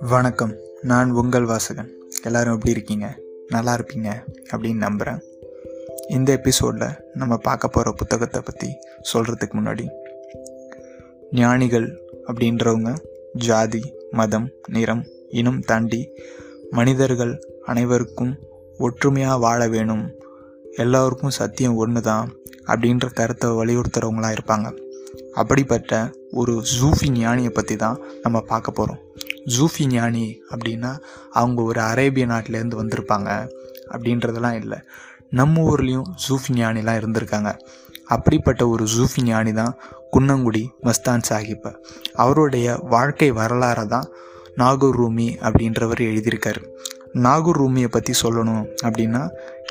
வணக்கம். நான் உங்கள் வாசகன். எல்லாரும் எப்படி இருக்கீங்க? நல்லா இருப்பீங்க அப்படின்னு நம்புகிறேன் இந்த எபிசோடில் நம்ம பார்க்க போகிற புத்தகத்தை பற்றி சொல்கிறதுக்கு முன்னாடி ஞானிகள் அப்படின்றவங்க ஜாதி மதம் நிறம் இனம் தாண்டி மனிதர்கள் அனைவருக்கும் ஒற்றுமையாக வாழ வேணும் எல்லோருக்கும் சத்தியம் ஒன்று தான் அப்படின்ற கருத்தை வலியுறுத்துகிறவங்களாக இருப்பாங்க. அப்படிப்பட்ட ஒரு ஜூஃபி ஞானியை பற்றி தான் நம்ம பார்க்க போகிறோம் ஜூஃபி ஞானி அப்படின்னா அவங்க ஒரு அரேபிய நாட்டிலேருந்து வந்திருப்பாங்க அப்படின்றதெல்லாம் இல்லை. நம்ம ஊர்லேயும் ஜூஃபி ஞானிலாம் இருந்திருக்காங்க. அப்படிப்பட்ட ஒரு ஜூஃபி ஞானி தான் குன்னங்குடி மஸ்தான் சாஹிப். அவருடைய வாழ்க்கை வரலாறை தான் நாகூர் ரூமி அப்படின்றவர் எழுதியிருக்காரு. நாகூர் ரூமியை பற்றி சொல்லணும் அப்படின்னா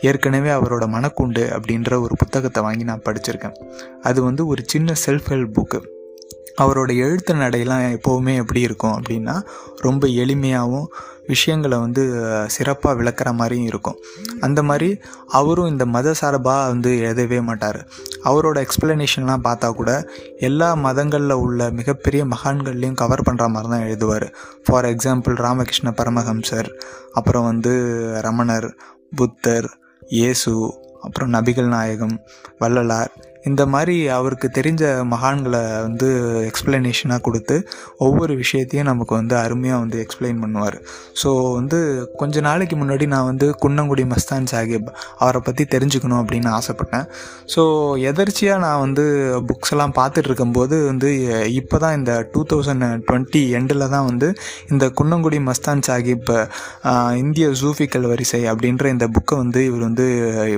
ஏற்கனவே அவரோட மனக்குண்டு அப்படின்ற ஒரு புத்தகத்தை வாங்கி நான் படிச்சிருக்கேன். அது வந்து ஒரு சின்ன செல்ஃப் ஹெல்ப் புக்கு அவரோட எழுத்து நடையெல்லாம் எப்போவுமே எப்படி இருக்கும் அப்படின்னா ரொம்ப எளிமையாகவும் விஷயங்களை வந்து சிறப்பாக விளக்குற மாதிரியும் இருக்கும். அந்த மாதிரி அவரும் இந்த மத சார்பாக வந்து எழுதவே மாட்டார். அவரோட எக்ஸ்பிளனேஷன்லாம் பார்த்தா கூட எல்லா மதங்களில் உள்ள மிகப்பெரிய மகான்கள்லையும் கவர் பண்ணுற மாதிரி தான் எழுதுவார். ஃபார் எக்ஸாம்பிள் ராமகிருஷ்ண பரமஹம்சர் அப்புறம் வந்து ரமணர் புத்தர் இயேசு அப்புறம் நபிகள் நாயகம் வள்ளலார் இந்த மாதிரி அவருக்கு தெரிஞ்ச மகான்களை வந்து எக்ஸ்பிளனேஷனாக கொடுத்து ஒவ்வொரு விஷயத்தையும் நமக்கு வந்து அருமையாக வந்து எக்ஸ்பிளைன் பண்ணுவார். ஸோ வந்து கொஞ்ச நாளைக்கு முன்னாடி நான் வந்து குன்னங்குடி மஸ்தான் சாஹிப் அவரை பற்றி தெரிஞ்சுக்கணும் அப்படின்னு ஆசைப்பட்டேன். ஸோ எதர்ச்சியாக நான் வந்து புக்ஸ் எல்லாம் பார்த்துட்டு இருக்கும்போது வந்து இப்போ தான் இந்த டூ தௌசண்ட் டுவெண்ட்டி எண்டில் தான் வந்து இந்த குன்னங்குடி மஸ்தான் சாஹிப் இந்திய ஜூஃபிக்கல் வரிசை அப்படின்ற இந்த புக்கை வந்து இவர் வந்து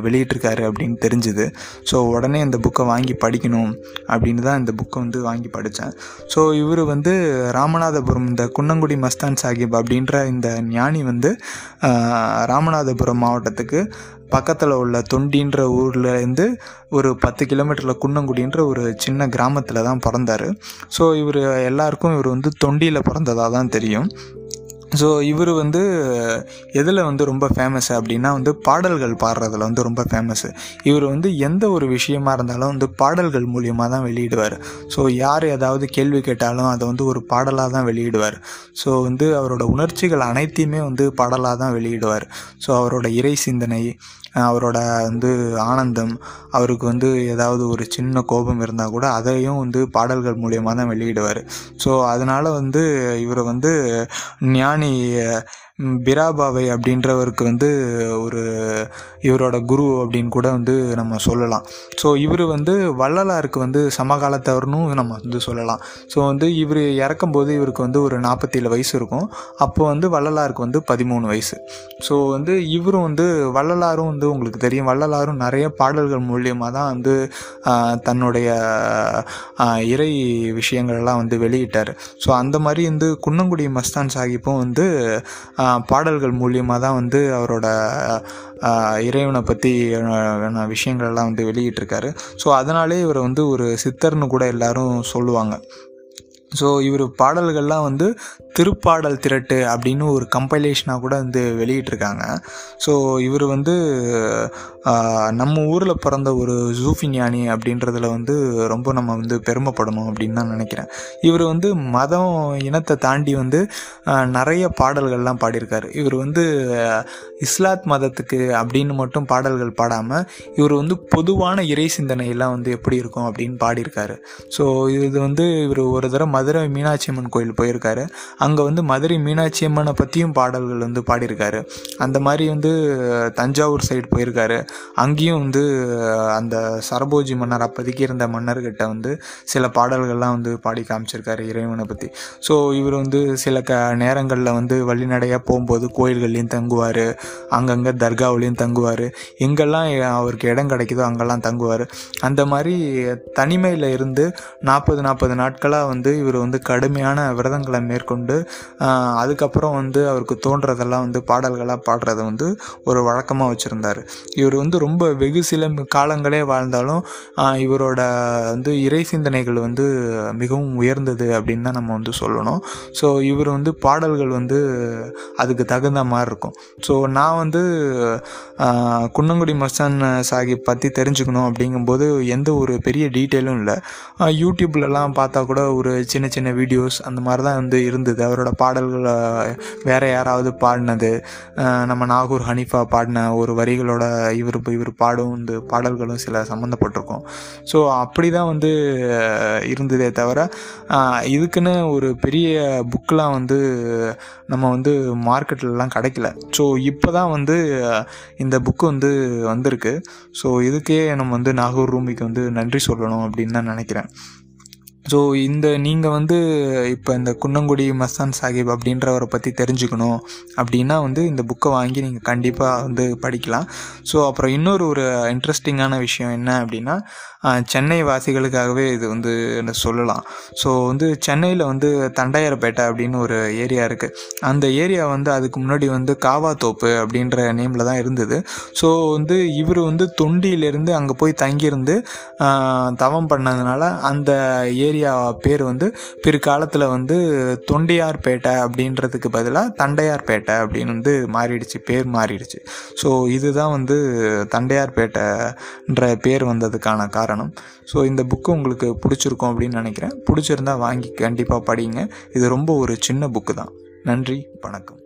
வெளியிட்டிருக்காரு அப்படின்னு தெரிஞ்சுது. ஸோ உடனே இந்த புக் புக்கை வாங்கி படிக்கணும் அப்படின்னு தான் இந்த புக்கை வந்து வாங்கி படித்தேன். ஸோ இவர் வந்து ராமநாதபுரம் இந்த குன்னங்குடி மஸ்தான் சாஹிப் அப்படின்ற இந்த ஞானி வந்து ராமநாதபுரம் மாவட்டத்துக்கு பக்கத்தில் உள்ள தொண்டின்ற ஊர்லேருந்து ஒரு பத்து கிலோமீட்டரில் குன்னங்குடின்ற ஒரு சின்ன கிராமத்தில் தான் பிறந்தார். ஸோ இவர் எல்லாருக்கும் இவர் வந்து தொண்டியில் பிறந்ததாக தான் தெரியும். ஸோ இவர் வந்து எதில் வந்து ரொம்ப ஃபேமஸ் அப்படின்னா வந்து பாடல்கள் பாடுறதுல வந்து ரொம்ப ஃபேமஸ்ஸு இவர் வந்து எந்த ஒரு விஷயமா இருந்தாலும் வந்து பாடல்கள் மூலியமாக தான் வெளியிடுவார். ஸோ யார் ஏதாவது கேள்வி கேட்டாலும் அதை வந்து ஒரு பாடலாக தான் வெளியிடுவார். ஸோ வந்து அவரோட உணர்ச்சிகள் அனைத்தையுமே வந்து பாடலாக தான் வெளியிடுவார். ஸோ அவரோட இறை சிந்தனை அவரோட வந்து ஆனந்தம் அவருக்கு வந்து ஏதாவது ஒரு சின்ன கோபம் இருந்தால் கூட அதையும் வந்து பாடல்கள் மூலியமாக தான் வெளியிடுவார். ஸோ அதனால் வந்து இவரை வந்து ஞானி பிராபாவை அப்படின்றவருக்கு வந்து ஒரு இவரோட குரு அப்படின்னு கூட வந்து நம்ம சொல்லலாம். ஸோ இவர் வந்து வள்ளலாருக்கு வந்து சமகாலத்தவர்னும் நம்ம வந்து சொல்லலாம். ஸோ வந்து இவர் இறக்கும்போது இவருக்கு வந்து ஒரு நாற்பத்தேழு வயசு இருக்கும். அப்போ வந்து வள்ளலாருக்கு வந்து பதிமூணு வயசு. ஸோ வந்து இவரும் வந்து வள்ளலாரும் வந்து உங்களுக்கு தெரியும். வள்ளலாரும் நிறைய பாடல்கள் மூலியமாக தான் வந்து தன்னுடைய இறை விஷயங்கள்லாம் வந்து வெளியிட்டார். ஸோ அந்த மாதிரி வந்து குன்னங்குடி மஸ்தான் சாஹிப்பும் வந்து பாடல்கள் மூலியமாக தான் வந்து அவரோட இறைவனை பற்றி விஷயங்கள்லாம் வந்து வெளியிட்டிருக்காரு. ஸோ அதனாலே இவரை வந்து ஒரு சித்தர்னு கூட எல்லாரும் சொல்லுவாங்க. ஸோ இவர் பாடல்கள்லாம் வந்து திருப்பாடல் திரட்டு அப்படின்னு ஒரு கம்பைலேஷனாக கூட வந்து வெளியிட்டிருக்காங்க. ஸோ இவர் வந்து நம்ம ஊரில் பிறந்த ஒரு ஜூஃபி ஞானி அப்படின்றதுல வந்து ரொம்ப நம்ம வந்து பெருமைப்படணும் அப்படின்னு தான் நினைக்கிறேன். இவர் வந்து மதம் இனத்தை தாண்டி வந்து நிறைய பாடல்கள்லாம் பாடியிருக்காரு. இவர் வந்து இஸ்லாத் மதத்துக்கு அப்படின்னு மட்டும் பாடல்கள் பாடாமல் இவர் வந்து பொதுவான இறை சிந்தனையெல்லாம் வந்து எப்படி இருக்கும் அப்படின்னு பாடியிருக்காரு. ஸோ இது வந்து இவர் ஒரு தடவை மதுரை மீனாட்சி அம்மன் கோயில் போயிருக்காரு. அங்கே வந்து மதுரை மீனாட்சி அம்மனை பற்றியும் பாடல்கள் வந்து பாடியிருக்காரு. அந்த மாதிரி வந்து தஞ்சாவூர் சைடு போயிருக்காரு. அங்கேயும் வந்து அந்த சரபோஜி மன்னர் அப்போதைக்கு இருந்த மன்னர்கிட்ட வந்து சில பாடல்கள்லாம் வந்து பாடி காமிச்சிருக்காரு இறைவனை பற்றி ஸோ இவர் வந்து சில க நேரங்களில் வந்து வழிநடையாக போகும்போது கோயில்கள்லையும் தங்குவார். அங்கங்கே தர்காவிலையும் தங்குவார். எங்கெல்லாம் அவருக்கு இடம் கிடைக்குதோ அங்கெல்லாம் தங்குவார். அந்த மாதிரி தனிமையில் இருந்து நாற்பது நாற்பது நாட்களாக வந்து இவர் வந்து கடுமையான விரதங்களை மேற்கொண்டு கொண்டு அதுக்கப்புறம் வந்து அவருக்கு தோன்றதெல்லாம் வந்து பாடல்களாக பாடுறத வந்து ஒரு வழக்கமாக வச்சுருந்தார். இவர் வந்து ரொம்ப வெகு சில காலங்களே வாழ்ந்தாலும் இவரோட வந்து இறை சிந்தனைகள் வந்து மிகவும் உயர்ந்தது அப்படின்னு தான் நம்ம வந்து சொல்லணும். ஸோ இவர் வந்து பாடல்கள் வந்து அதுக்கு தகுந்த மாதிரி இருக்கும். ஸோ நான் வந்து குன்னங்குடி மஸ்தான் சாஹிப் பற்றி தெரிஞ்சுக்கணும் அப்படிங்கும்போது எந்த ஒரு பெரிய டீட்டெயிலும் இல்லை. யூடியூப்லலாம் பார்த்தா கூட ஒரு சின்ன சின்ன வீடியோஸ் அந்த மாதிரி தான் வந்து இருந்தது. அவரோட பாடல்களை வேறு யாராவது பாடினது நம்ம நாகூர் ஹனீஃபா பாடின ஒரு வரிகளோட இவர் இவர் பாடும் இந்த பாடல்களும் சில சம்மந்தப்பட்டிருக்கும் ஸோ அப்படி தான் வந்து இருந்ததே தவிர இதுக்குன்னு ஒரு பெரிய புக்கெலாம் வந்து நம்ம வந்து மார்க்கெட்லலாம் கிடைக்கல. ஸோ இப்போ தான் வந்து இந்த புக்கு வந்து வந்திருக்கு. ஸோ இதுக்கே நம்ம வந்து நாகூர் ரூமிக்கு வந்து நன்றி சொல்லணும் அப்படின்னு தான் நினைக்கிறேன். ஸோ இந்த நீங்கள் வந்து இப்போ இந்த குன்னங்குடி மஸ்தான் சாஹிப் அப்படின்றவரை பற்றி தெரிஞ்சுக்கணும் அப்படின்னா வந்து இந்த புக்கை வாங்கி நீங்கள் கண்டிப்பாக வந்து படிக்கலாம். ஸோ அப்புறம் இன்னொரு ஒரு இன்ட்ரெஸ்டிங்கான விஷயம் என்ன அப்படின்னா சென்னை வாசிகளுக்காகவே இது வந்து சொல்லலாம். ஸோ வந்து சென்னையில் வந்து தண்டையார்பேட்டை அப்படின்னு ஒரு ஏரியா இருக்குது அந்த ஏரியா வந்து அதுக்கு முன்னாடி வந்து காவாத்தோப்பு அப்படின்ற நேமில் தான் இருந்தது. ஸோ வந்து இவர் வந்து தொண்டியிலேருந்து அங்கே போய் தங்கியிருந்து தவம் பண்ணதுனால அந்த ஏரியா பேர் வந்து பிற்காலத்தில் வந்து தொண்டையார்பேட்டை அப்படின்றதுக்கு பதிலாக தண்டையார்பேட்டை அப்படின்னு வந்து மாறிடுச்சு பேர் மாறிடுச்சு. ஸோ இதுதான் வந்து தண்டையார்பேட்டைன்ற பேர் வந்ததுக்கான காரணம். ஸோ இந்த புக்கு உங்களுக்கு பிடிச்சிருக்கும் அப்படின்னு நினைக்கிறேன். பிடிச்சிருந்தா வாங்கி கண்டிப்பாக படிங்க. இது ரொம்ப ஒரு சின்ன புக்கு தான். நன்றி வணக்கம்.